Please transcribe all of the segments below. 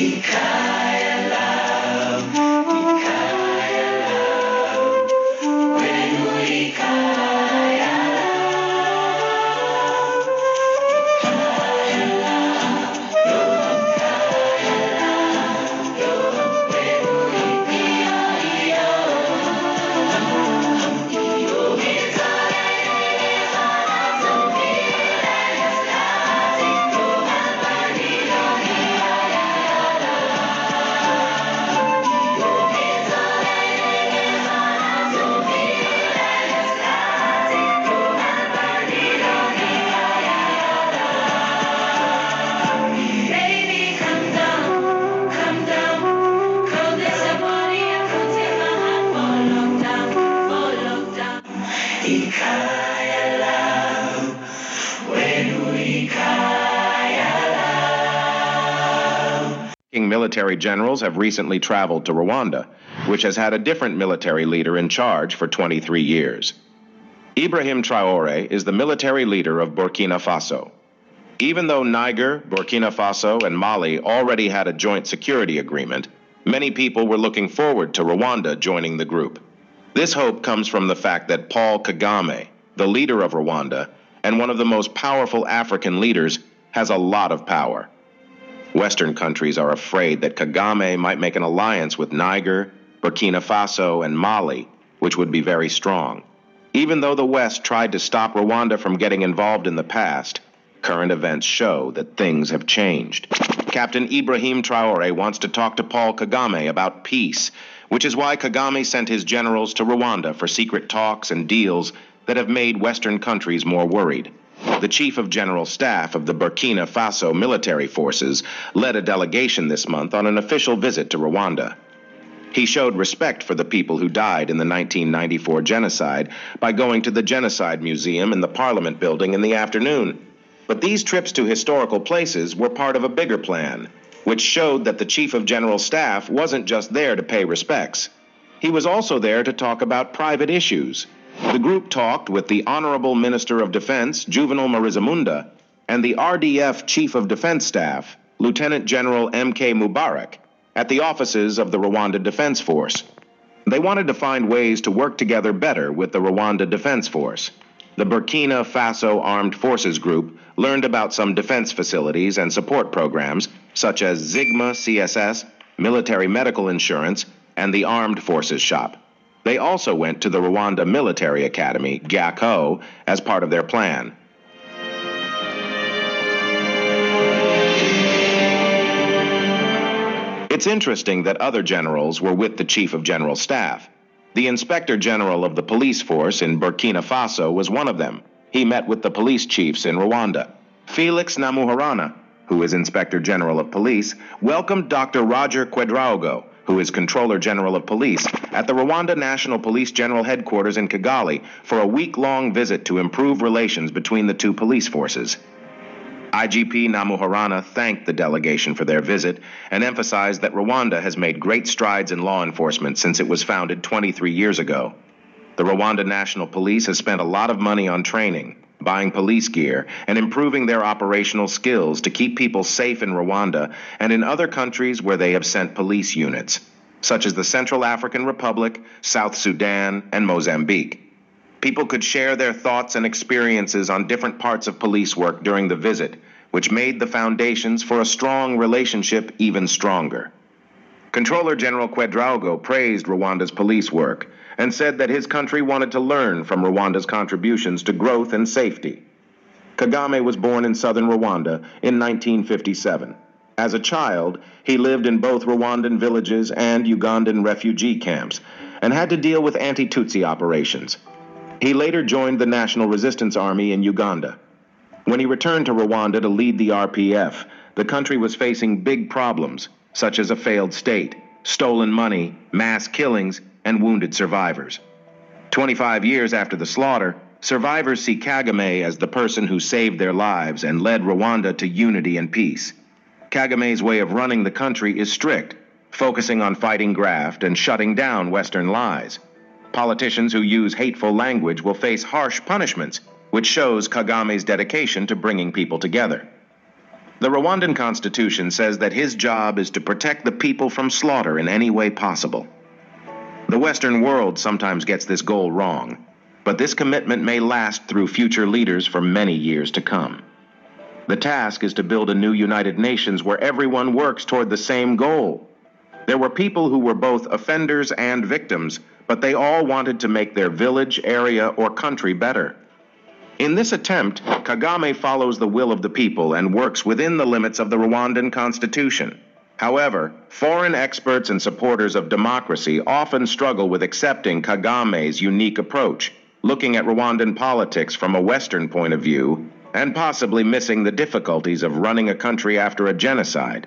Africa. Military generals have recently traveled to Rwanda, which has had a different military leader in charge for 23 years. Ibrahim Traore is the military leader of Burkina Faso. Even though Niger, Burkina Faso, and Mali already had a joint security agreement, many people were looking forward to Rwanda joining the group. This hope comes from the fact that Paul Kagame, the leader of Rwanda and one of the most powerful African leaders, has a lot of power. Western countries are afraid that Kagame might make an alliance with Niger, Burkina Faso, and Mali, which would be very strong. Even though the West tried to stop Rwanda from getting involved in the past, current events show that things have changed. Captain Ibrahim Traore wants to talk to Paul Kagame about peace, which is why Kagame sent his generals to Rwanda for secret talks and deals that have made Western countries more worried. The Chief of General Staff of the Burkina Faso military forces led a delegation this month on an official visit to Rwanda. He showed respect for the people who died in the 1994 genocide by going to the Genocide Museum in the Parliament building in the afternoon. But these trips to historical places were part of a bigger plan, which showed that the Chief of General Staff wasn't just there to pay respects. He was also there to talk about private issues. The group talked with the Honorable Minister of Defense, Juvenal Marizamunda, and the RDF Chief of Defense Staff, Lieutenant General M.K. Mubarak, at the offices of the Rwanda Defense Force. They wanted to find ways to work together better with the Rwanda Defense Force. The Burkina Faso Armed Forces Group learned about some defense facilities and support programs, such as Zigama CSS, military medical insurance, and the Armed Forces Shop. They also went to the Rwanda Military Academy, Gako, as part of their plan. It's interesting that other generals were with the Chief of General Staff. The Inspector General of the Police Force in Burkina Faso was one of them. He met with the police chiefs in Rwanda. Felix Namuhoranye, who is Inspector General of Police, welcomed Dr. Roger Ouedraogo, who is Controller General of Police, at the Rwanda National Police General Headquarters in Kigali for a week long visit to improve relations between the two police forces. IGP Namuhoranye thanked the delegation for their visit and emphasized that Rwanda has made great strides in law enforcement since it was founded 23 years ago. The Rwanda National Police has spent a lot of money on training, buying police gear, and improving their operational skills to keep people safe in Rwanda and in other countries where they have sent police units, such as the Central African Republic, South Sudan, and Mozambique. People could share their thoughts and experiences on different parts of police work during the visit, which made the foundations for a strong relationship even stronger. Controller General Ouedraogo praised Rwanda's police work and said that his country wanted to learn from Rwanda's contributions to growth and safety. Kagame was born in southern Rwanda in 1957. As a child, he lived in both Rwandan villages and Ugandan refugee camps and had to deal with anti Tutsi operations. He later joined the National Resistance Army in Uganda. When he returned to Rwanda to lead the RPF, the country was facing big problems, such as a failed state, stolen money, mass killings, and wounded survivors. 25 years after the slaughter, survivors see Kagame as the person who saved their lives and led Rwanda to unity and peace. Kagame's way of running the country is strict, focusing on fighting graft and shutting down Western lies. Politicians who use hateful language will face harsh punishments, which shows Kagame's dedication to bringing people together. The Rwandan constitution says that his job is to protect the people from slaughter in any way possible. The Western world sometimes gets this goal wrong, but this commitment may last through future leaders for many years to come. The task is to build a new United Nations where everyone works toward the same goal. There were people who were both offenders and victims, but they all wanted to make their village, area, or country better. In this attempt, Kagame follows the will of the people and works within the limits of the Rwandan constitution. However, foreign experts and supporters of democracy often struggle with accepting Kagame's unique approach, looking at Rwandan politics from a Western point of view, and possibly missing the difficulties of running a country after a genocide.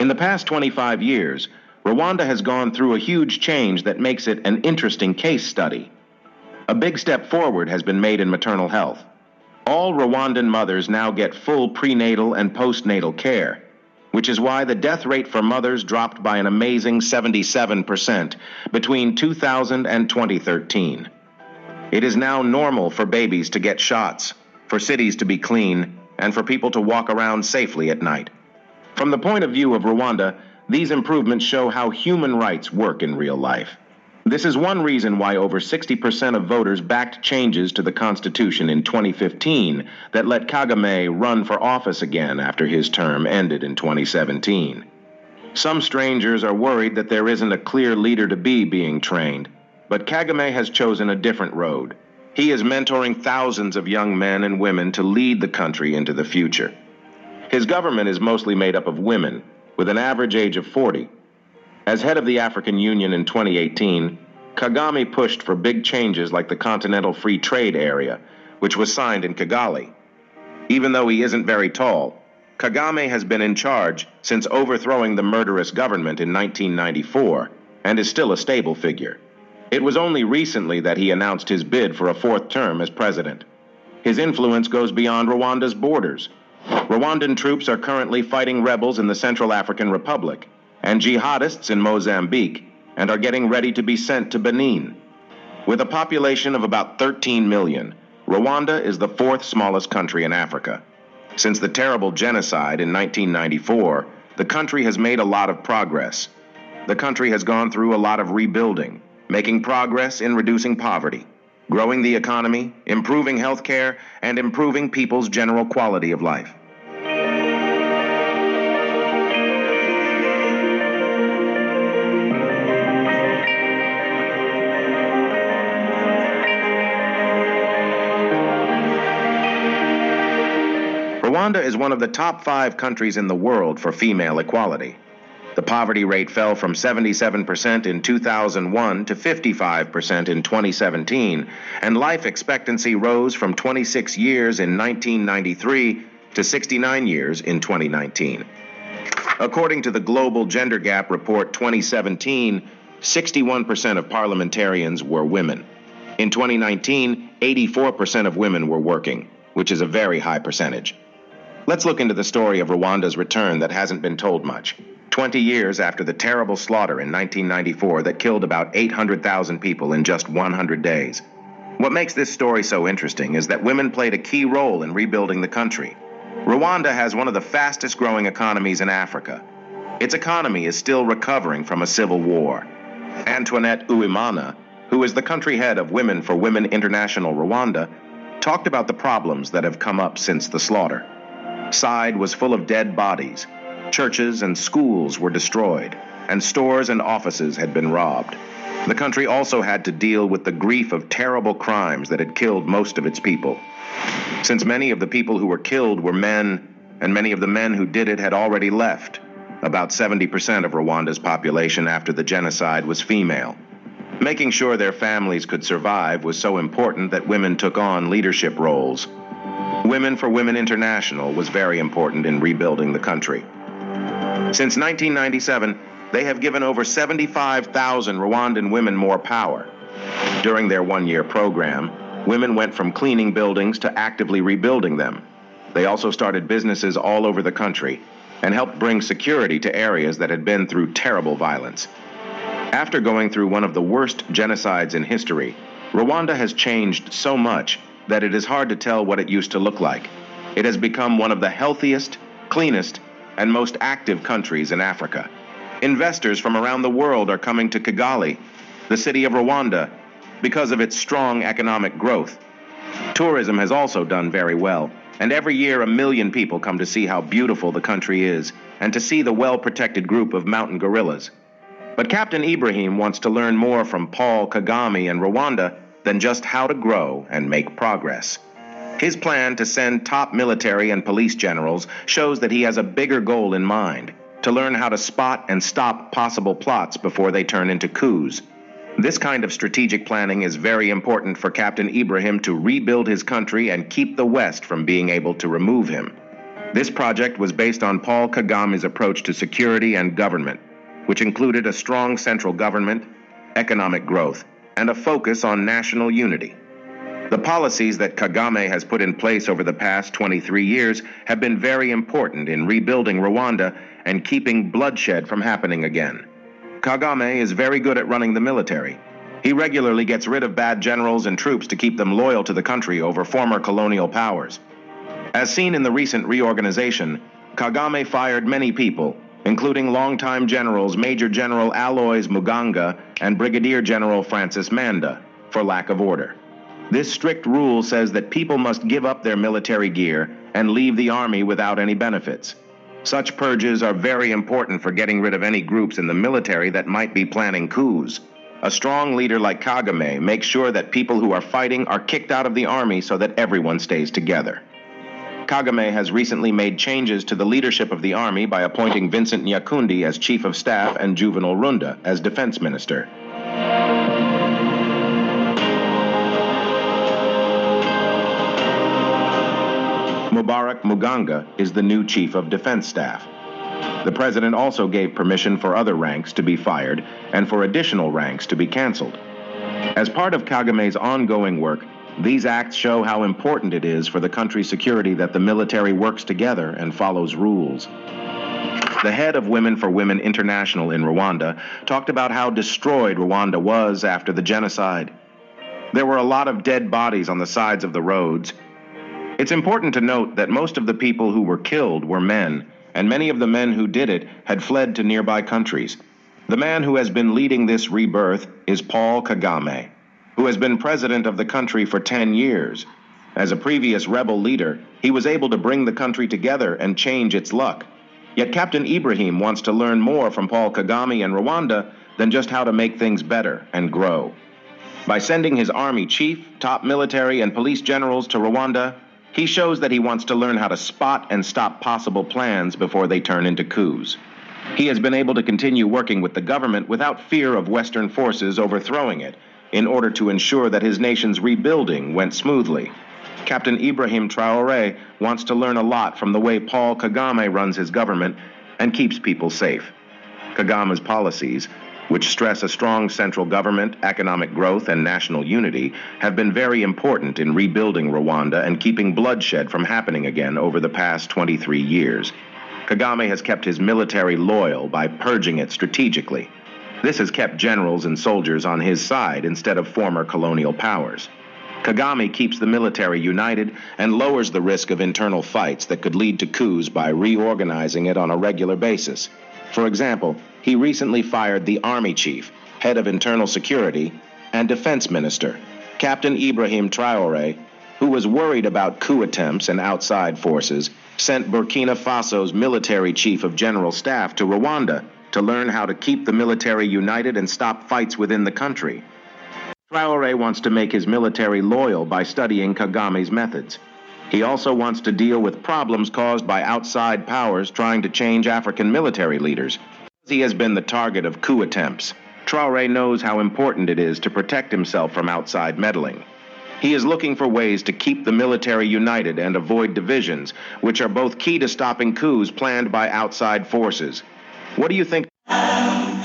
In the past 25 years, Rwanda has gone through a huge change that makes it an interesting case study. A big step forward has been made in maternal health. All Rwandan mothers now get full prenatal and postnatal care, which is why the death rate for mothers dropped by an amazing 77% between 2000 and 2013. It is now normal for babies to get shots, for cities to be clean, and for people to walk around safely at night. From the point of view of Rwanda, these improvements show how human rights work in real life. This is one reason why over 60% of voters backed changes to the Constitution in 2015 that let Kagame run for office again after his term ended in 2017. Some strangers are worried that there isn't a clear leader to be being trained, but Kagame has chosen a different road. He is mentoring thousands of young men and women to lead the country into the future. His government is mostly made up of women, with an average age of 40. As head of the African Union in 2018, Kagame pushed for big changes like the Continental Free Trade Area, which was signed in Kigali. Even though he isn't very tall, Kagame has been in charge since overthrowing the murderous government in 1994 and is still a stable figure. It was only recently that he announced his bid for a fourth term as president. His influence goes beyond Rwanda's borders Rwandan troops are currently fighting rebels in the Central African Republic and jihadists in Mozambique and are getting ready to be sent to Benin. With a population of about 13 million, Rwanda is the fourth smallest country in Africa. Since the terrible genocide in 1994, the country has made a lot of progress. The country has gone through a lot of rebuilding, making progress in reducing poverty, growing the economy, improving health care, and improving people's general quality of life. Rwanda is one of the top five countries in the world for female equality. The poverty rate fell from 77% in 2001 to 55% in 2017, and life expectancy rose from 26 years in 1993 to 69 years in 2019. According to the Global Gender Gap Report 2017, 61% of parliamentarians were women. In 2019, 84% of women were working, which is a very high percentage. Let's look into the story of Rwanda's return that hasn't been told much. 20 years after the terrible slaughter in 1994 that killed about 800,000 people in just 100 days. What makes this story so interesting is that women played a key role in rebuilding the country. Rwanda has one of the fastest growing economies in Africa. Its economy is still recovering from a civil war. Antoinette Uwimana, who is the country head of Women for Women International Rwanda, talked about the problems that have come up since the slaughter. Side was full of dead bodies. Churches and schools were destroyed, and stores and offices had been robbed. The country also had to deal with the grief of terrible crimes that had killed most of its people. Since many of the people who were killed were men, and many of the men who did it had already left, about 70% of Rwanda's population after the genocide was female. Making sure their families could survive was so important that women took on leadership roles. Women for Women International was very important in rebuilding the country. Since 1997, they have given over 75,000 Rwandan women more power. During their one year program, women went from cleaning buildings to actively rebuilding them. They also started businesses all over the country and helped bring security to areas that had been through terrible violence. After going through one of the worst genocides in history, Rwanda has changed so much that it is hard to tell what it used to look like. It has become one of the healthiest, cleanest, and most active countries in Africa. Investors from around the world are coming to Kigali, the city of Rwanda, because of its strong economic growth. Tourism has also done very well, and every year a million people come to see how beautiful the country is and to see the well protected group of mountain gorillas. But Captain Ibrahim wants to learn more from Paul Kagame and Rwanda than just how to grow and make progress. His plan to send top military and police generals shows that he has a bigger goal in mind to learn how to spot and stop possible plots before they turn into coups. This kind of strategic planning is very important for Captain Ibrahim to rebuild his country and keep the West from being able to remove him. This project was based on Paul Kagame's approach to security and government which included a strong central government, economic growth, and a focus on national unity. The policies that Kagame has put in place over the past 23 years have been very important in rebuilding Rwanda and keeping bloodshed from happening again. Kagame is very good at running the military. He regularly gets rid of bad generals and troops to keep them loyal to the country over former colonial powers. As seen in the recent reorganization, Kagame fired many people including longtime generals Major General Aloys Muganga and Brigadier General Francis Manda, for lack of order. This strict rule says that people must give up their military gear and leave the army without any benefits. Such purges are very important for getting rid of any groups in the military that might be planning coups. A strong leader like Kagame makes sure that people who are fighting are kicked out of the army so that everyone stays together. Kagame has recently made changes to the leadership of the army by appointing Vincent Nyakarundi as chief of staff and Juvenal Runda as defense minister. Mubarak Muganga is the new chief of defense staff. The president also gave permission for other ranks to be fired and for additional ranks to be canceled. As part of Kagame's ongoing work, these acts show how important it is for the country's security that the military works together and follows rules. The head of Women for Women International in Rwanda talked about how destroyed Rwanda was after the genocide. There were a lot of dead bodies on the sides of the roads. It's important to note that most of the people who were killed were men, and many of the men who did it had fled to nearby countries. The man who has been leading this rebirth is Paul Kagame who has been president of the country for 10 years. As a previous rebel leader, he was able to bring the country together and change its luck. Yet Captain Ibrahim wants to learn more from Paul Kagame and Rwanda than just how to make things better and grow. By sending his army chief, top military, and police generals to Rwanda, he shows that he wants to learn how to spot and stop possible plans before they turn into coups. He has been able to continue working with the government without fear of Western forces overthrowing it in order to ensure that his nation's rebuilding went smoothly. Captain Ibrahim Traore wants to learn a lot from the way Paul Kagame runs his government and keeps people safe. Kagame's policies, which stress a strong central government, economic growth, and national unity, have been very important in rebuilding Rwanda and keeping bloodshed from happening again over the past 23 years. Kagame has kept his military loyal by purging it strategically. This has kept generals and soldiers on his side instead of former colonial powers. Kagame keeps the military united and lowers the risk of internal fights that could lead to coups by reorganizing it on a regular basis. For example, he recently fired the army chief, head of internal security, and defense minister, Captain Ibrahim Traore, who was worried about coup attempts and outside forces, sent Burkina Faso's military chief of general staff to Rwanda to learn how to keep the military united and stop fights within the country. Traore wants to make his military loyal by studying Kagame's methods. He also wants to deal with problems caused by outside powers trying to change African military leaders. He has been the target of coup attempts. Traore knows how important it is to protect himself from outside meddling. He is looking for ways to keep the military united and avoid divisions, which are both key to stopping coups planned by outside forces. What do you think? Um,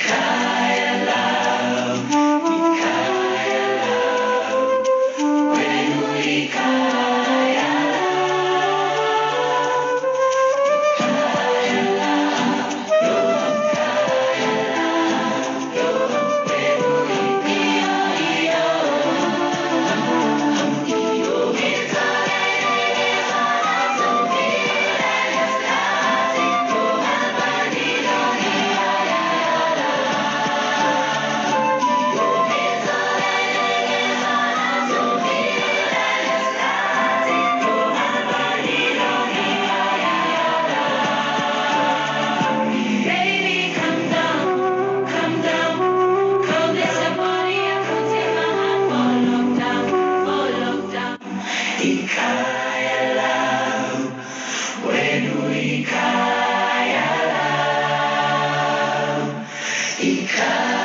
High. Slovenský král.